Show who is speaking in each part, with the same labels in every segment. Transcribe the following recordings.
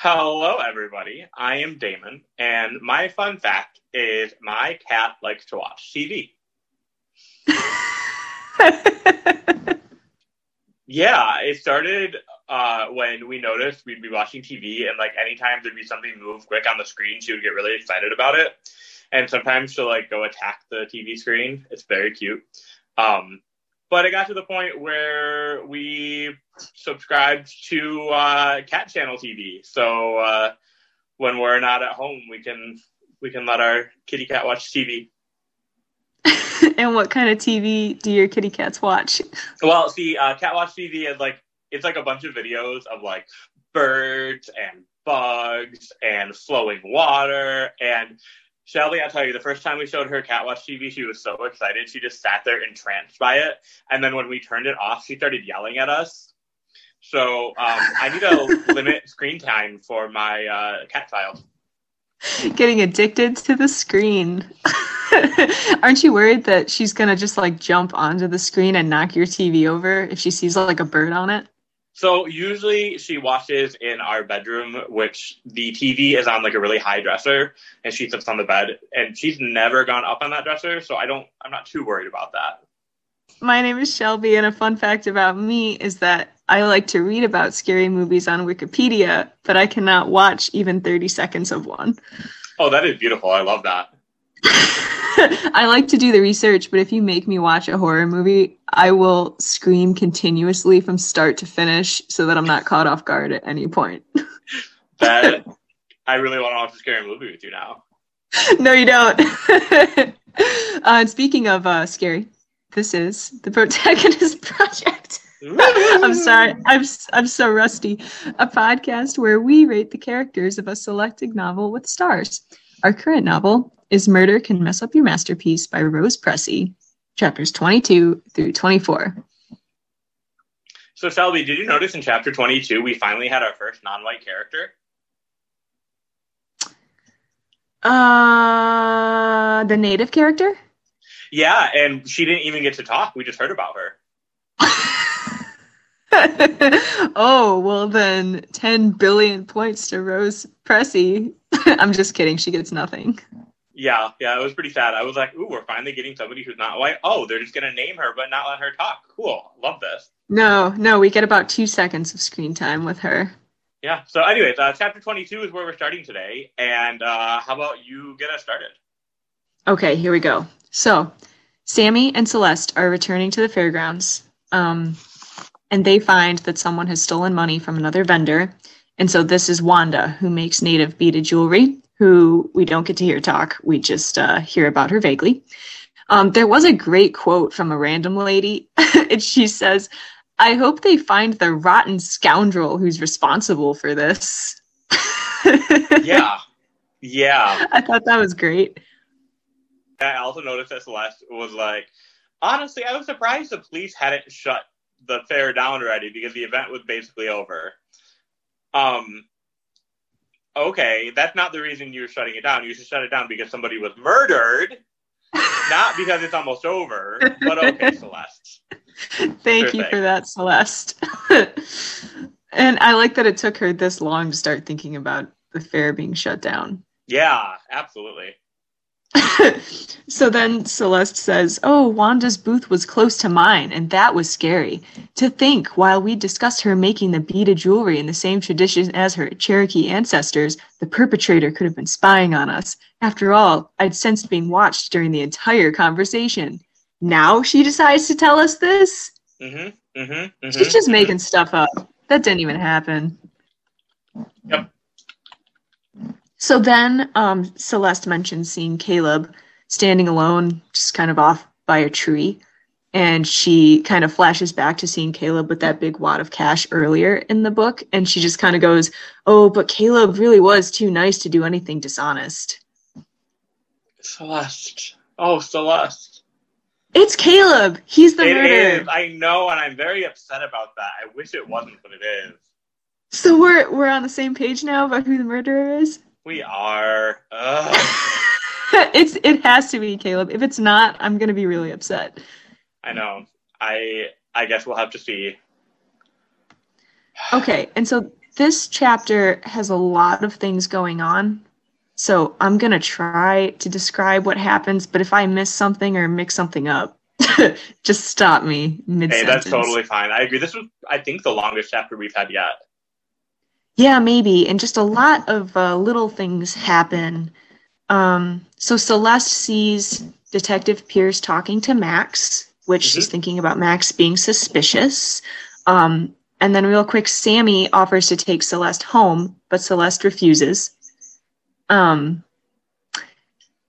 Speaker 1: Hello, everybody. I am Damon, and my fun fact is my cat likes to watch TV. yeah, it started uh, when we noticed we'd be watching TV, and like anytime there'd be something move quick on the screen, she would get really excited about it. And sometimes she'll like go attack the TV screen. It's very cute. Um, but it got to the point where we subscribed to uh, Cat Channel TV. So uh, when we're not at home, we can we can let our kitty cat watch TV.
Speaker 2: and what kind of TV do your kitty cats watch?
Speaker 1: Well, see, uh, Cat Watch TV is like it's like a bunch of videos of like birds and bugs and flowing water and Shelby, I'll tell you, the first time we showed her Cat Watch TV, she was so excited. She just sat there entranced by it. And then when we turned it off, she started yelling at us. So um, I need to limit screen time for my uh, cat child.
Speaker 2: Getting addicted to the screen. Aren't you worried that she's going to just like jump onto the screen and knock your TV over if she sees like a bird on it?
Speaker 1: So usually she watches in our bedroom, which the TV is on like a really high dresser, and she sits on the bed. And she's never gone up on that dresser, so I don't. I'm not too worried about that.
Speaker 2: My name is Shelby, and a fun fact about me is that I like to read about scary movies on Wikipedia, but I cannot watch even 30 seconds of one.
Speaker 1: Oh, that is beautiful. I love that.
Speaker 2: I like to do the research, but if you make me watch a horror movie, I will scream continuously from start to finish so that I'm not caught off guard at any point.
Speaker 1: that I really want to watch a scary movie with you now.
Speaker 2: No, you don't. uh, and speaking of uh, scary, this is the Protagonist Project. I'm sorry, I'm I'm so rusty. A podcast where we rate the characters of a selected novel with stars. Our current novel is Murder Can Mess Up Your Masterpiece by Rose Pressey, chapters 22 through 24.
Speaker 1: So, Shelby, did you notice in chapter 22 we finally had our first non white character?
Speaker 2: Uh, the native character?
Speaker 1: Yeah, and she didn't even get to talk. We just heard about her.
Speaker 2: oh, well, then 10 billion points to Rose Pressey. I'm just kidding. She gets nothing.
Speaker 1: Yeah, yeah, it was pretty sad. I was like, ooh, we're finally getting somebody who's not white. Oh, they're just gonna name her but not let her talk. Cool. Love this.
Speaker 2: No, no, we get about two seconds of screen time with her.
Speaker 1: Yeah. So anyways, uh, chapter twenty two is where we're starting today. And uh, how about you get us started?
Speaker 2: Okay, here we go. So Sammy and Celeste are returning to the fairgrounds. Um, and they find that someone has stolen money from another vendor. And so this is Wanda, who makes native beaded jewelry who we don't get to hear talk. We just uh, hear about her vaguely. Um, there was a great quote from a random lady, and she says, I hope they find the rotten scoundrel who's responsible for this.
Speaker 1: yeah. Yeah.
Speaker 2: I thought that was great.
Speaker 1: I also noticed that Celeste was like, honestly, I was surprised the police hadn't shut the fair down already because the event was basically over. Um, okay, that's not the reason you're shutting it down. You should shut it down because somebody was murdered, not because it's almost over. But okay, Celeste.
Speaker 2: Thank sure you thing. for that, Celeste. and I like that it took her this long to start thinking about the fair being shut down.
Speaker 1: Yeah, absolutely.
Speaker 2: so then Celeste says, Oh, Wanda's booth was close to mine, and that was scary. To think, while we discussed her making the beaded jewelry in the same tradition as her Cherokee ancestors, the perpetrator could have been spying on us. After all, I'd sensed being watched during the entire conversation. Now she decides to tell us this?
Speaker 1: Mm-hmm, mm-hmm, mm-hmm,
Speaker 2: She's just making stuff up. That didn't even happen.
Speaker 1: Yep.
Speaker 2: So then um, Celeste mentions seeing Caleb standing alone, just kind of off by a tree. And she kind of flashes back to seeing Caleb with that big wad of cash earlier in the book. And she just kind of goes, Oh, but Caleb really was too nice to do anything dishonest.
Speaker 1: Celeste. Oh, Celeste.
Speaker 2: It's Caleb. He's the
Speaker 1: it
Speaker 2: murderer.
Speaker 1: Is. I know, and I'm very upset about that. I wish it wasn't, but it is.
Speaker 2: So we're we're on the same page now about who the murderer is.
Speaker 1: We are.
Speaker 2: it's it has to be Caleb. If it's not, I'm gonna be really upset.
Speaker 1: I know. I I guess we'll have to see.
Speaker 2: Okay, and so this chapter has a lot of things going on. So I'm going to try to describe what happens, but if I miss something or mix something up, just stop me mid
Speaker 1: Hey, that's totally fine. I agree. This was, I think, the longest chapter we've had yet.
Speaker 2: Yeah, maybe. And just a lot of uh, little things happen. Um, so Celeste sees Detective Pierce talking to Max, which
Speaker 1: Mhm.
Speaker 2: she's thinking about Max being suspicious. Um, and then, real quick, Sammy offers to take Celeste home, but Celeste refuses. Um,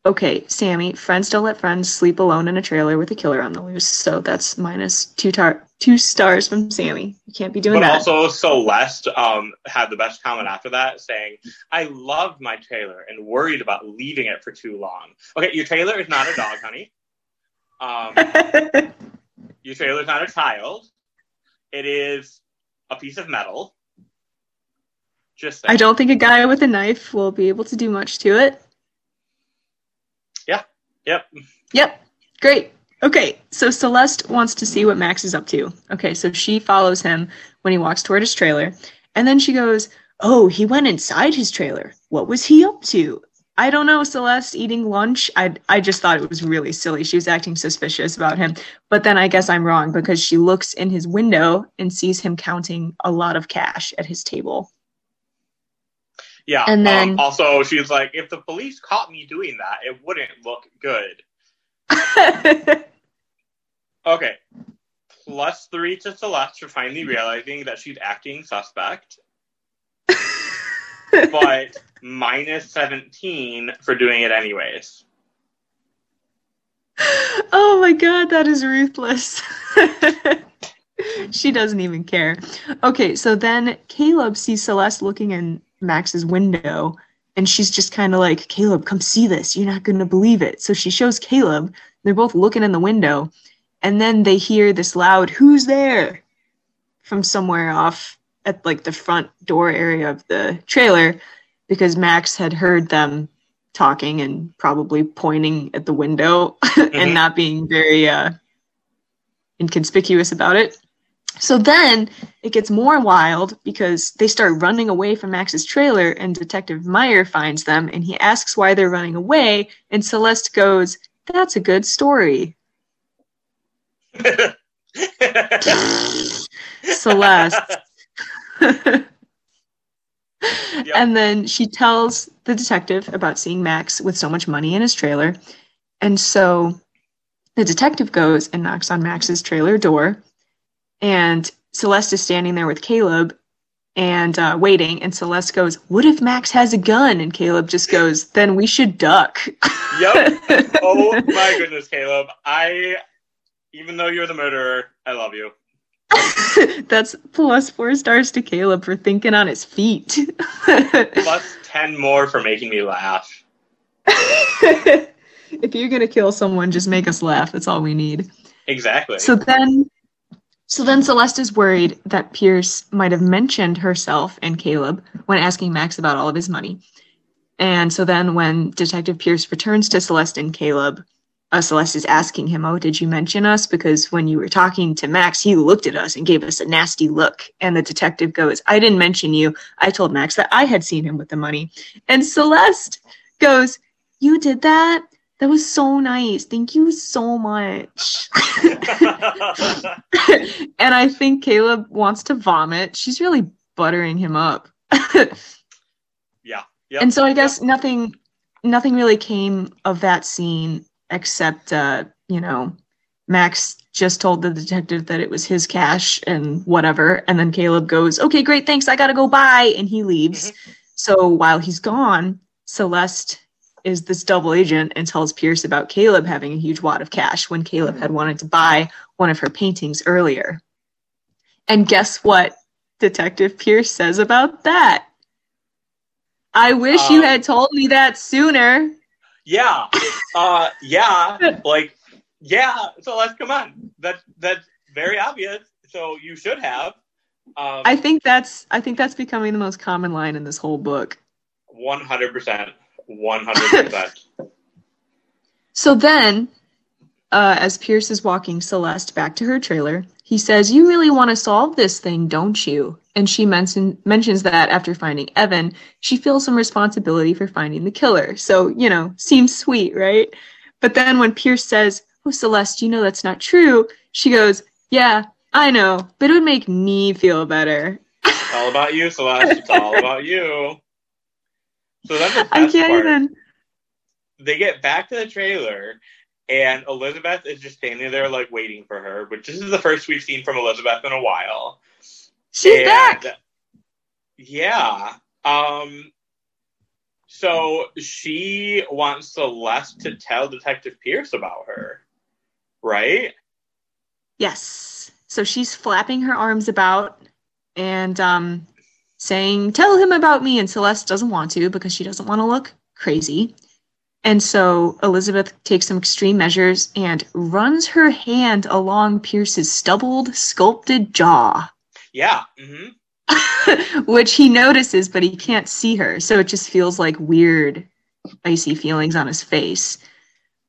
Speaker 2: okay, Sammy, friends don't let friends sleep alone in a trailer with a killer on the loose. So that's minus two tar- two stars from Sammy. You can't be doing
Speaker 1: But
Speaker 2: that.
Speaker 1: also, Celeste um, had the best comment after that, saying, "I loved my trailer and worried about leaving it for too long." Okay, your trailer is not a dog, honey. Um, your trailer is not a child. It is a piece of metal. Just saying.
Speaker 2: I don't think a guy with a knife will be able to do much to it.
Speaker 1: Yep.
Speaker 2: Yep. Great. Okay, so Celeste wants to see what Max is up to. Okay, so she follows him when he walks toward his trailer. And then she goes, Oh, he went inside his trailer. What was he up to? I don't know, Celeste eating lunch. I, I just thought it was really silly. She was acting suspicious about him. But then I guess I'm wrong because she looks in his window and sees him counting a lot of cash at his table.
Speaker 1: Yeah.
Speaker 2: And then-
Speaker 1: um, also, she's like, if the police caught me doing that, it wouldn't look good. Okay. Plus three to Celeste for finally realizing that she's acting suspect, but minus 17 for doing it anyways.
Speaker 2: oh my god, that is ruthless. she doesn't even care. Okay, so then Caleb sees Celeste looking in Max's window, and she's just kind of like, Caleb, come see this. You're not going to believe it. So she shows Caleb. They're both looking in the window, and then they hear this loud, Who's there? from somewhere off at like the front door area of the trailer because Max had heard them talking and probably pointing at the window
Speaker 1: Mhm.
Speaker 2: and not being very uh, inconspicuous about it. So then it gets more wild because they start running away from Max's trailer, and Detective Meyer finds them and he asks why they're running away. And Celeste goes, That's a good story. Celeste. And then she tells the detective about seeing Max with so much money in his trailer. And so the detective goes and knocks on Max's trailer door. And Celeste is standing there with Caleb and uh, waiting. And Celeste goes, What if Max has a gun? And Caleb just goes, Then we should duck.
Speaker 1: Yep. oh my goodness, Caleb. I, even though you're the murderer, I love you.
Speaker 2: That's plus four stars to Caleb for thinking on his feet.
Speaker 1: Plus 10 more for making me laugh.
Speaker 2: if you're gonna kill someone, just make us laugh. That's all we need.
Speaker 1: Exactly.
Speaker 2: So then, so then Celeste is worried that Pierce might have mentioned herself and Caleb when asking Max about all of his money. And so then, when Detective Pierce returns to Celeste and Caleb, uh, Celeste is asking him, "Oh, did you mention us? Because when you were talking to Max, he looked at us and gave us a nasty look." And the detective goes, "I didn't mention you. I told Max that I had seen him with the money." And Celeste goes, "You did that? That was so nice. Thank you so much." and I think Caleb wants to vomit. She's really buttering him up.
Speaker 1: yeah. Yep.
Speaker 2: And so I guess nothing nothing really came of that scene except uh, you know, Max just told the detective that it was his cash and whatever, and then Caleb goes, "Okay, great, thanks. I got to go bye." And he leaves. So while he's gone, Celeste is this double agent and tells Pierce about Caleb having a huge wad of cash when Caleb had wanted to buy one of her paintings earlier. And guess what Detective Pierce says about that? I wish you
Speaker 1: Um,
Speaker 2: had told me that sooner.
Speaker 1: Yeah. Uh yeah. Like yeah. Celeste come on. That's that's very obvious. So you should have. Um
Speaker 2: I think that's I think that's becoming the most common line in this whole book.
Speaker 1: one hundred percent. One hundred percent.
Speaker 2: So then, uh, as Pierce is walking Celeste back to her trailer, he says, You really want to solve this thing, don't you? and she mention, mentions that after finding Evan, she feels some responsibility for finding the killer. So, you know, seems sweet, right? But then when Pierce says, Oh, Celeste, you know that's not true, she goes, Yeah, I know, but it would make me feel better.
Speaker 1: It's all about you, Celeste. It's all about you. So that's the best
Speaker 2: I can't
Speaker 1: part.
Speaker 2: even.
Speaker 1: They get back to the trailer, and Elizabeth is just standing there, like waiting for her. Which this is the first we've seen from Elizabeth in a while.
Speaker 2: She's
Speaker 1: And-
Speaker 2: back.
Speaker 1: Yeah. Um. So she wants Celeste to tell Detective Pierce about her, right?
Speaker 2: Yes. So she's flapping her arms about and um, saying, Tell him about me. And Celeste doesn't want to because she doesn't want to look crazy. And so Elizabeth takes some extreme measures and runs her hand along Pierce's stubbled, sculpted jaw,
Speaker 1: Yeah. hmm
Speaker 2: which he notices, but he can't see her. So it just feels like weird, icy feelings on his face.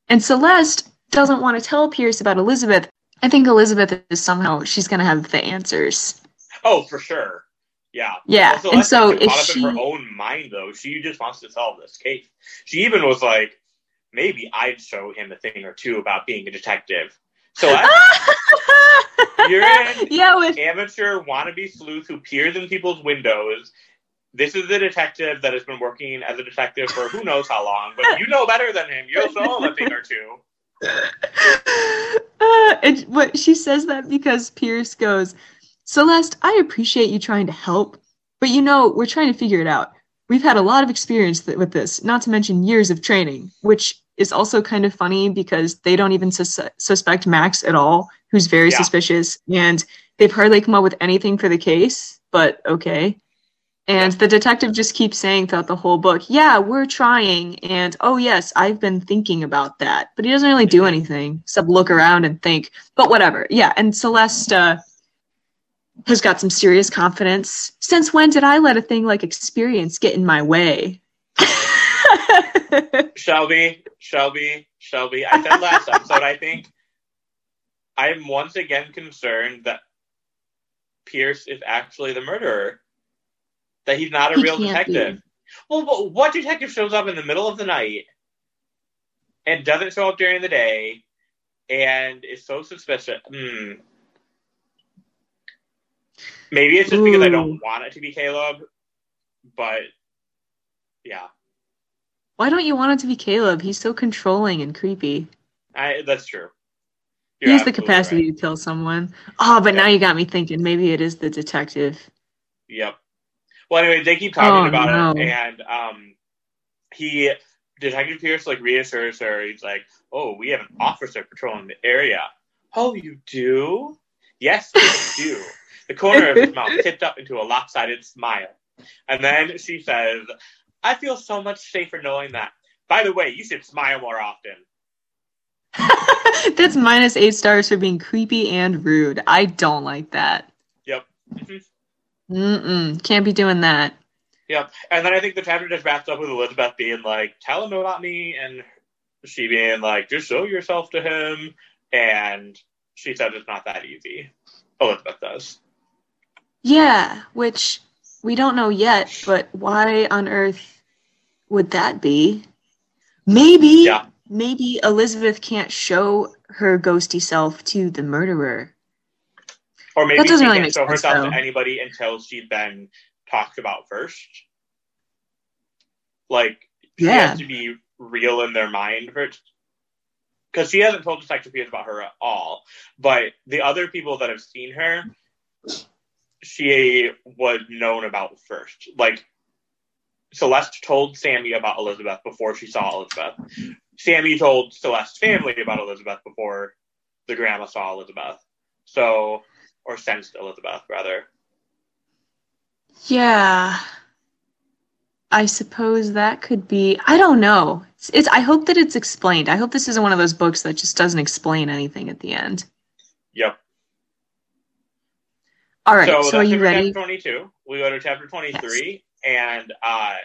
Speaker 2: And Celeste doesn't want to tell Pierce about Elizabeth. I think Elizabeth is somehow, she's going to have the answers.
Speaker 1: Oh, for sure. Yeah.
Speaker 2: Yeah,
Speaker 1: Also,
Speaker 2: and so
Speaker 1: caught up in her own mind, though, she just wants to solve this case. She even was like, maybe I'd show him a thing or two about being a detective. So you're in
Speaker 2: yeah, with
Speaker 1: amateur wannabe sleuth who peers in people's windows. This is the detective that has been working as a detective for who knows how long, but you know better than him. You'll show him a thing or two.
Speaker 2: uh, and what she says that because Pierce goes, Celeste, I appreciate you trying to help, but you know we're trying to figure it out. We've had a lot of experience th- with this, not to mention years of training, which is also kind of funny because they don't even sus- suspect Max at all, who's very
Speaker 1: Yeah.
Speaker 2: suspicious, and they've hardly come up with anything for the case. But okay. And the detective just keeps saying throughout the whole book, yeah, we're trying. And oh, yes, I've been thinking about that. But he doesn't really do anything except look around and think. But whatever. Yeah. And Celeste uh, has got some serious confidence. Since when did I let a thing like experience get in my way?
Speaker 1: Shelby, Shelby, Shelby. I said last episode, I think I am once again concerned that Pierce is actually the murderer. That he's not a
Speaker 2: He
Speaker 1: real
Speaker 2: can't be.
Speaker 1: detective. Well, but what detective shows up in the middle of the night and doesn't show up during the day and is so suspicious? Hmm. Maybe it's just because I don't want it to be Caleb, but yeah,
Speaker 2: Why don't you want it to be Caleb? He's so controlling and creepy.
Speaker 1: I, that's true.
Speaker 2: he
Speaker 1: You're
Speaker 2: has the capacity
Speaker 1: right.
Speaker 2: to kill someone. Oh, but
Speaker 1: Yeah.
Speaker 2: now you got me thinking maybe it is the detective.
Speaker 1: Yep. Well, anyway, they keep talking
Speaker 2: Oh,
Speaker 1: about
Speaker 2: no.
Speaker 1: it, and um, he, Detective Pierce, like reassures her. He's like, "Oh, we have an officer patrolling the area. Oh, you do? Yes, we do." The corner of his mouth tipped up into a lopsided smile, and then she says, "I feel so much safer knowing that. By the way, you should smile more often."
Speaker 2: That's minus eight stars for being creepy and rude. I don't like that.
Speaker 1: Yep. Mhm.
Speaker 2: Mm-mm. Can't be doing that.
Speaker 1: Yep. And then I think the chapter just wraps up with Elizabeth being like, tell him about me. And she being like, just show yourself to him. And she said it's not that easy. Elizabeth does.
Speaker 2: Yeah, which we don't know yet, but why on earth would that be? Maybe,
Speaker 1: Yeah.
Speaker 2: maybe Elizabeth can't show her ghosty self to the murderer.
Speaker 1: Or maybe
Speaker 2: That doesn't
Speaker 1: she
Speaker 2: really
Speaker 1: can't show
Speaker 2: sense,
Speaker 1: herself
Speaker 2: though.
Speaker 1: to anybody until she's been talked about first. Like, she
Speaker 2: Yeah.
Speaker 1: has to be real in their mind for because she hasn't told Detective Pierce about her at all. But the other people that have seen her, she was known about first. Like Celeste told Sammy about Elizabeth before she saw Elizabeth. Sammy told Celeste's family about Elizabeth before the grandma saw Elizabeth. So, or sensed Elizabeth rather.
Speaker 2: Yeah. I suppose that could be. I don't know. It's, it's. I hope that it's explained. I hope this isn't one of those books that just doesn't explain anything at the end.
Speaker 1: Yep.
Speaker 2: All right.
Speaker 1: so
Speaker 2: So, are you ready?
Speaker 1: Chapter 22. We go to chapter 23, and uh,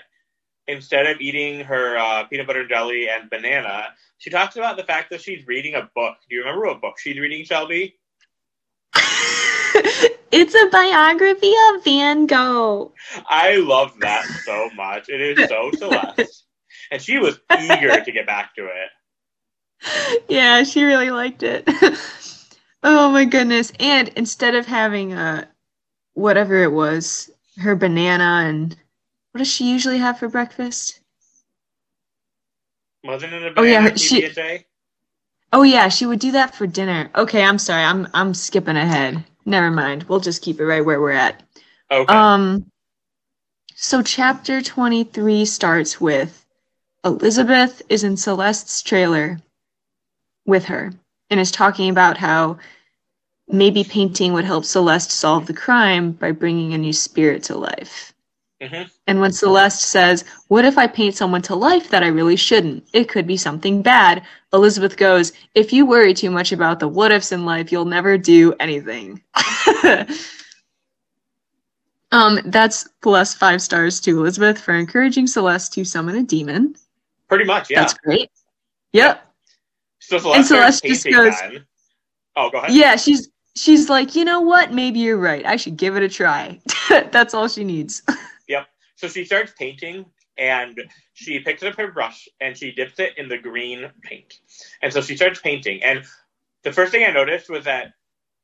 Speaker 1: instead of eating her uh, peanut butter jelly and banana, she talks about the fact that she's reading a book. Do you remember what book she's reading, Shelby?
Speaker 2: It's a biography of Van Gogh.
Speaker 1: I love that so much. It is so Celeste. And she was eager to get back to it.
Speaker 2: Yeah, she really liked it. Oh my goodness. And instead of having a whatever it was, her banana and what does she usually have for breakfast?
Speaker 1: Wasn't it a
Speaker 2: Oh, yeah,
Speaker 1: banana
Speaker 2: she- Oh yeah, she would do that for dinner. Okay, I'm sorry. I'm I'm skipping ahead. Never mind. We'll just keep it right where we're at.
Speaker 1: Okay.
Speaker 2: Um so chapter 23 starts with Elizabeth is in Celeste's trailer with her and is talking about how maybe painting would help Celeste solve the crime by bringing a new spirit to life.
Speaker 1: Mhm.
Speaker 2: And when Celeste says, What if I paint someone to life that I really shouldn't? It could be something bad. Elizabeth goes, If you worry too much about the what ifs in life, you'll never do anything. um, that's plus five stars to Elizabeth for encouraging Celeste to summon a demon.
Speaker 1: Pretty much, yeah.
Speaker 2: That's great. Yep.
Speaker 1: So Celeste,
Speaker 2: and Celeste just goes-
Speaker 1: then. Oh, go ahead.
Speaker 2: Yeah, she's she's like, you know what? Maybe you're right. I should give it a try. that's all she needs. Yep.
Speaker 1: So she starts painting and she picks up her brush and she dips it in the green paint. And so she starts painting. And the first thing I noticed was that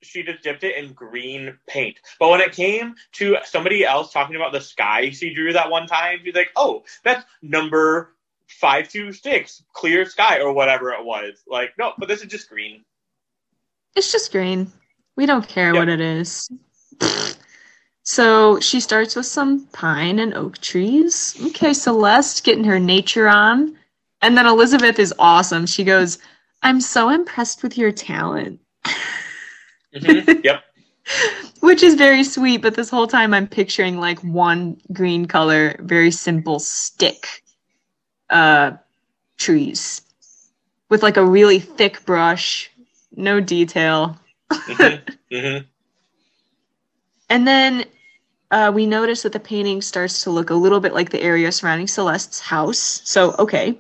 Speaker 1: she just dipped it in green paint. But when it came to somebody else talking about the sky she drew that one time, she's like, oh, that's number 526, clear sky, or whatever it was. Like, no, but this is just green.
Speaker 2: It's just green. We don't care
Speaker 1: Yep.
Speaker 2: what it is. So she starts with some pine and oak trees. Okay, Celeste getting her nature on. And then Elizabeth is awesome. She goes, I'm so impressed with your talent.
Speaker 1: Mhm. yep.
Speaker 2: Which is very sweet, but this whole time I'm picturing like one green color, very simple stick uh trees with like a really thick brush, no detail.
Speaker 1: hmm hmm
Speaker 2: And then uh, we notice that the painting starts to look a little bit like the area surrounding Celeste's house. So, okay.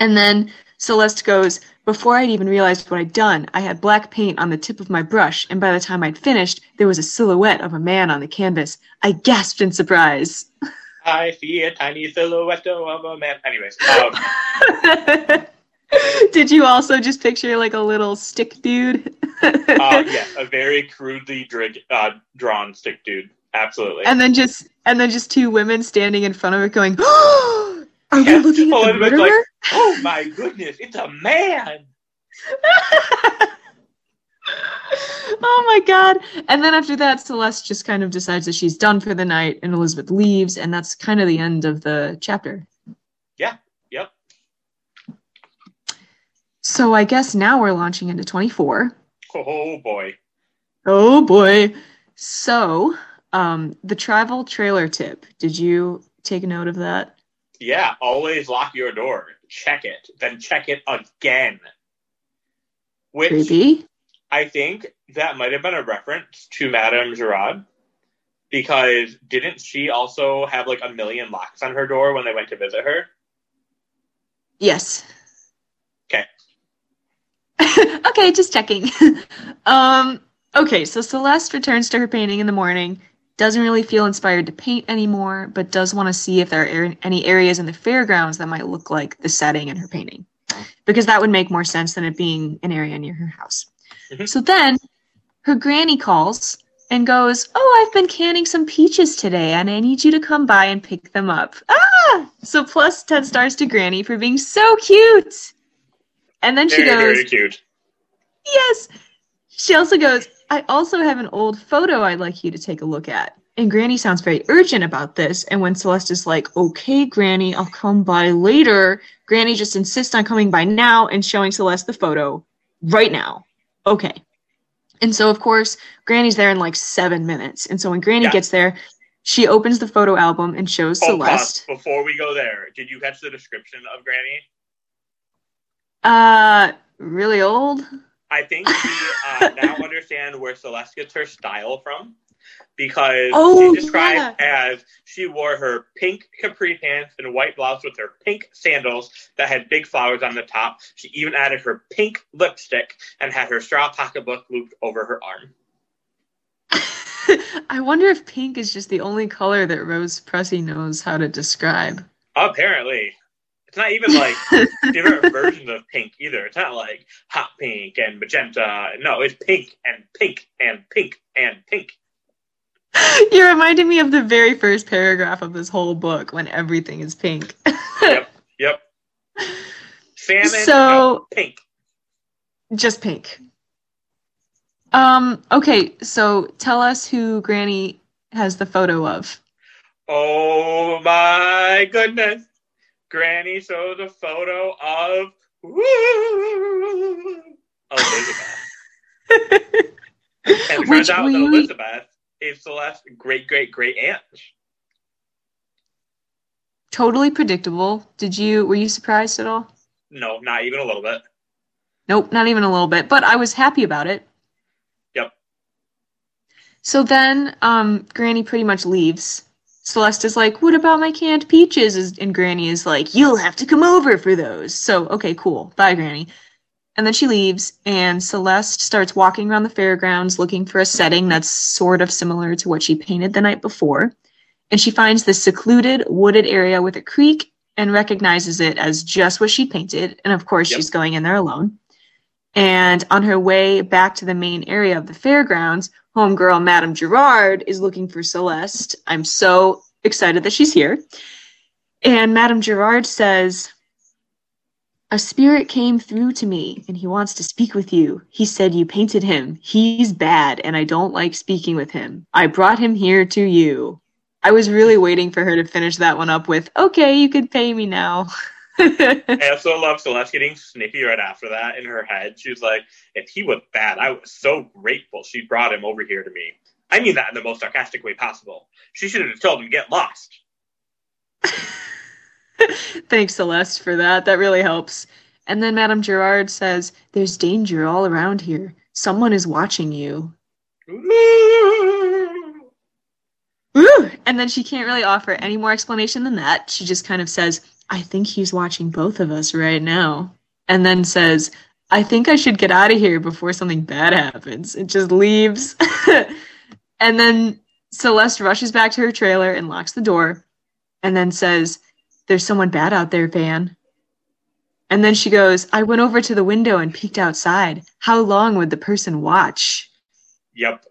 Speaker 2: And then Celeste goes, Before I'd even realized what I'd done, I had black paint on the tip of my brush, and by the time I'd finished, there was a silhouette of a man on the canvas. I gasped in surprise.
Speaker 1: I see a tiny silhouette of a man. Anyways, um,
Speaker 2: Did you also just picture like a little stick dude?
Speaker 1: uh, yes, a very crudely uh, drawn stick dude. Absolutely.
Speaker 2: And then just and then just two women standing in front of it going, "Oh, are
Speaker 1: Yeah,
Speaker 2: we looking at the murderer?"
Speaker 1: like, oh my goodness, it's a man.
Speaker 2: oh my god. And then after that, Celeste just kind of decides that she's done for the night and Elizabeth leaves, and that's kind of the end of the chapter.
Speaker 1: Yeah, yep.
Speaker 2: So I guess now we're launching into 24.
Speaker 1: Oh boy.
Speaker 2: Oh boy. So, um, the travel trailer tip. Did you take note of that?
Speaker 1: Yeah, always lock your door. Check it, then check it again. Which
Speaker 2: Creepy.
Speaker 1: I think that might have been a reference to Madame Gerard. Because didn't she also have like a million locks on her door when they went to visit her?
Speaker 2: Yes.
Speaker 1: Okay.
Speaker 2: okay, just checking. um, okay, so Celeste returns to her painting in the morning, doesn't really feel inspired to paint anymore, but does want to see if there are ar- any areas in the fairgrounds that might look like the setting in her painting. Because that would make more sense than it being an area near her house.
Speaker 1: Mhm.
Speaker 2: So then her granny calls and goes, Oh, I've been canning some peaches today, and I need you to come by and pick them up. Ah! So plus 10 stars to Granny for being so cute. And then she
Speaker 1: Very,
Speaker 2: goes,
Speaker 1: very cute.
Speaker 2: Yes. She also goes, I also have an old photo I'd like you to take a look at. And Granny sounds very urgent about this. And when Celeste is like, okay, Granny, I'll come by later, Granny just insists on coming by now and showing Celeste the photo right now. Okay. And so, of course, Granny's there in like seven minutes. And so when Granny
Speaker 1: Yeah.
Speaker 2: gets there, she opens the photo album and shows
Speaker 1: Oh, pause.
Speaker 2: Celeste.
Speaker 1: Before we go there, did you catch the description of Granny?
Speaker 2: Uh, really old?
Speaker 1: I think we uh, now understand where Celeste gets her style from because
Speaker 2: Oh,
Speaker 1: she described as she wore her pink capri pants and white blouse with her pink sandals that had big flowers on the top. She even added her pink lipstick and had her straw pocketbook looped over her arm.
Speaker 2: I wonder if pink is just the only color that Rose Pressey knows how to describe.
Speaker 1: Apparently. It's not even like different versions of pink either. It's not like hot pink and magenta. No, it's pink and pink and pink and pink.
Speaker 2: You reminded me of the very first paragraph of this whole book when everything is pink.
Speaker 1: Yep, yep. Salmon,
Speaker 2: So-
Speaker 1: no, pink.
Speaker 2: just pink. Um, okay, so tell us who Granny has the photo of.
Speaker 1: Oh my goodness. Granny shows a photo of Elizabeth. And it turns
Speaker 2: Which
Speaker 1: out
Speaker 2: we-
Speaker 1: Elizabeth is Celeste's great great great aunt.
Speaker 2: Totally predictable. Did you were you surprised at all?
Speaker 1: No, not even a little bit.
Speaker 2: Nope, not even a little bit, but I was happy about it.
Speaker 1: Yep.
Speaker 2: So then um Granny pretty much leaves. Celeste is like, "What about my canned peaches?" And Granny is like, "You'll have to come over for those." So, okay, cool. Bye, Granny. And then she leaves, and Celeste starts walking around the fairgrounds looking for a setting that's sort of similar to what she painted the night before. And she finds this secluded, wooded area with a creek and recognizes it as just what she painted. And of course,
Speaker 1: Yep.
Speaker 2: she's going in there alone. And on her way back to the main area of the fairgrounds, homegirl Madame Gerard is looking for Celeste. I'm so excited that she's here. And Madame Gerard says, A spirit came through to me and he wants to speak with you. He said you painted him. He's bad and I don't like speaking with him. I brought him here to you. I was really waiting for her to finish that one up with, Okay, you could pay me now.
Speaker 1: I also love Celeste getting snippy right after that in her head. She was like, if he was bad, I was so grateful she brought him over here to me. I mean that in the most sarcastic way possible. She should have told him to get lost.
Speaker 2: Thanks, Celeste, for that. That really helps. And then Madame Gerard says, There's danger all around here. Someone is watching you. Woo! And then she can't really offer any more explanation than that. She just kind of says, I think he's watching both of us right now. And then says, I think I should get out of here before something bad happens. It just leaves. and then Celeste rushes back to her trailer and locks the door and then says, There's someone bad out there, Van. And then she goes, I went over to the window and peeked outside. How long would the person watch?
Speaker 1: Yep.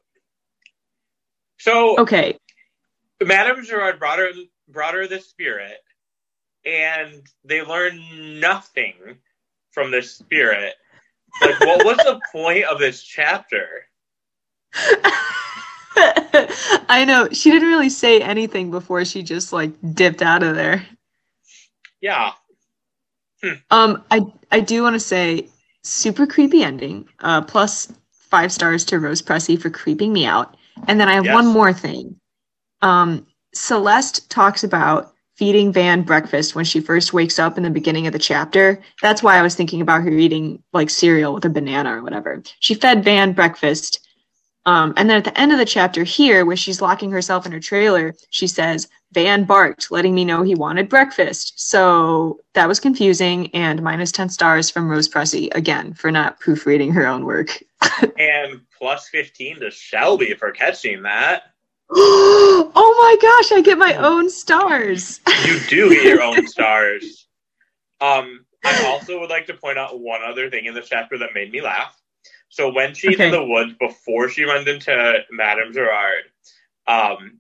Speaker 1: So
Speaker 2: Okay,
Speaker 1: Madame Gerard brought her brought her the spirit, and they learned nothing from this spirit. Like, what was the point of this chapter?
Speaker 2: I know. She didn't really say anything before she just like dipped out of there.
Speaker 1: Yeah,
Speaker 2: Um, I I do want to say super creepy ending. Uh, plus five stars to Rose Pressey for creeping me out. And then I have
Speaker 1: Yes.
Speaker 2: one more thing. Um, Celeste talks about feeding Van breakfast when she first wakes up in the beginning of the chapter. That's why I was thinking about her eating like cereal with a banana or whatever. She fed Van breakfast. Um, and then at the end of the chapter here, where she's locking herself in her trailer, she says, Van barked, letting me know he wanted breakfast. So that was confusing, and minus 10 stars from Rose Pressey, again, for not proofreading her own work.
Speaker 1: and plus fifteen to Shelby for catching that.
Speaker 2: oh my gosh, I get my own stars.
Speaker 1: You do get your own stars. Um, I also would like to point out one other thing in the chapter that made me laugh. So when she's
Speaker 2: Okay.
Speaker 1: in the woods before she runs into Madame Gerard, um,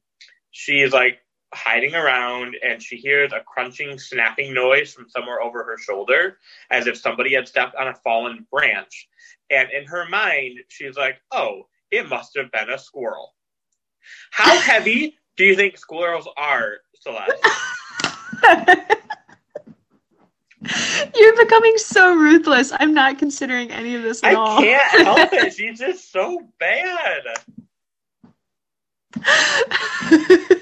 Speaker 1: she's like hiding around and she hears a crunching, snapping noise from somewhere over her shoulder, as if somebody had stepped on a fallen branch. And in her mind, she's like, "Oh, it must have been a squirrel." How heavy do you think squirrels are, Celeste?
Speaker 2: You're becoming so ruthless. I'm not considering any of this at
Speaker 1: I
Speaker 2: all.
Speaker 1: I can't help it. She's just so bad.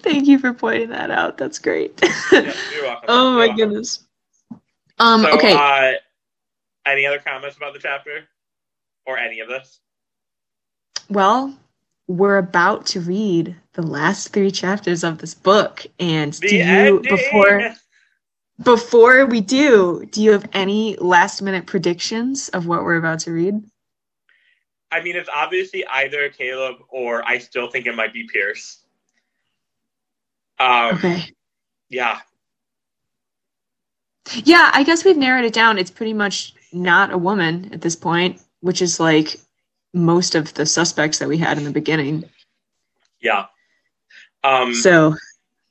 Speaker 2: Thank you for pointing that out. That's great.
Speaker 1: Welcome.
Speaker 2: oh my goodness. Um,
Speaker 1: So,
Speaker 2: okay.
Speaker 1: Uh, any other comments about the chapter or any of this?
Speaker 2: Well, we're about to read the last three chapters of this book, and
Speaker 1: The
Speaker 2: do you
Speaker 1: ending.
Speaker 2: before before we do, do you have any last minute predictions of what we're about to read?
Speaker 1: I mean, it's obviously either Caleb or I still think it might be Pierce. Um,
Speaker 2: Okay.
Speaker 1: Yeah,
Speaker 2: Yeah, I guess we've narrowed it down. It's pretty much not a woman at this point, which is like most of the suspects that we had in the beginning.
Speaker 1: yeah. Um,
Speaker 2: So,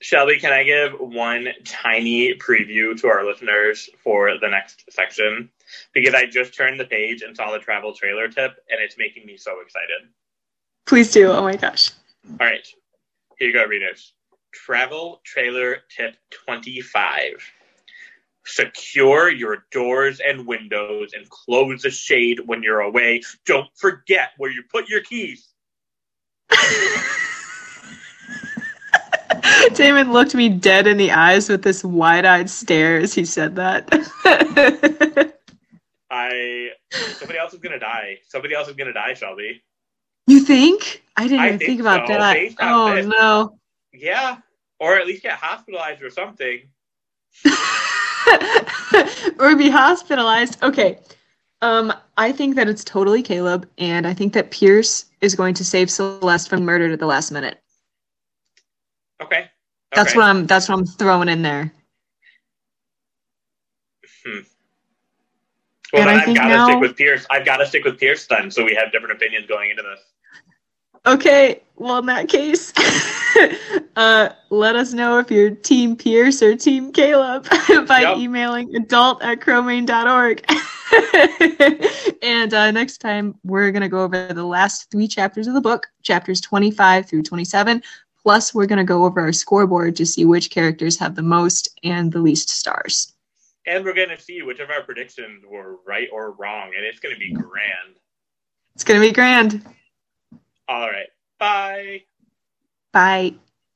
Speaker 1: Shelby, can I give one tiny preview to our listeners for the next section? Because I just turned the page and saw the travel trailer tip, and it's making me so excited.
Speaker 2: please do. Oh my gosh.
Speaker 1: All right, here you go, readers. Travel trailer tip 25. Secure your doors and windows and close the shade when you're away. Don't forget where you put your keys.
Speaker 2: Damon looked me dead in the eyes with this wide-eyed stare as he said that.
Speaker 1: I somebody else is gonna die. Somebody else is gonna die, Shelby.
Speaker 2: you think? I didn't
Speaker 1: I
Speaker 2: even
Speaker 1: think
Speaker 2: think about
Speaker 1: so,
Speaker 2: that. Oh
Speaker 1: this.
Speaker 2: no.
Speaker 1: Yeah, or at least get hospitalized or something.
Speaker 2: or be hospitalized. Okay. Um, I think that it's totally Caleb, and I think that Pierce is going to save Celeste from murder at the last minute. That's
Speaker 1: okay.
Speaker 2: what I'm. That's what I'm throwing in there.
Speaker 1: Well,
Speaker 2: And
Speaker 1: then
Speaker 2: I
Speaker 1: I've got to stick with Pierce. I've got to stick with Pierce then, so we have different opinions going into this.
Speaker 2: Okay. Well, in that case, uh, let us know if you're Team Pierce or Team Caleb by
Speaker 1: Yep.
Speaker 2: emailing adult at chromaine.org. and uh, next time, we're going to go over the last three chapters of the book, chapters 25 through 27. Plus, we're going to go over our scoreboard to see which characters have the most and the least stars.
Speaker 1: And we're going to see which of our predictions were right or wrong, and it's going to be grand.
Speaker 2: It's going to be grand.
Speaker 1: All right. Bye.
Speaker 2: Bye.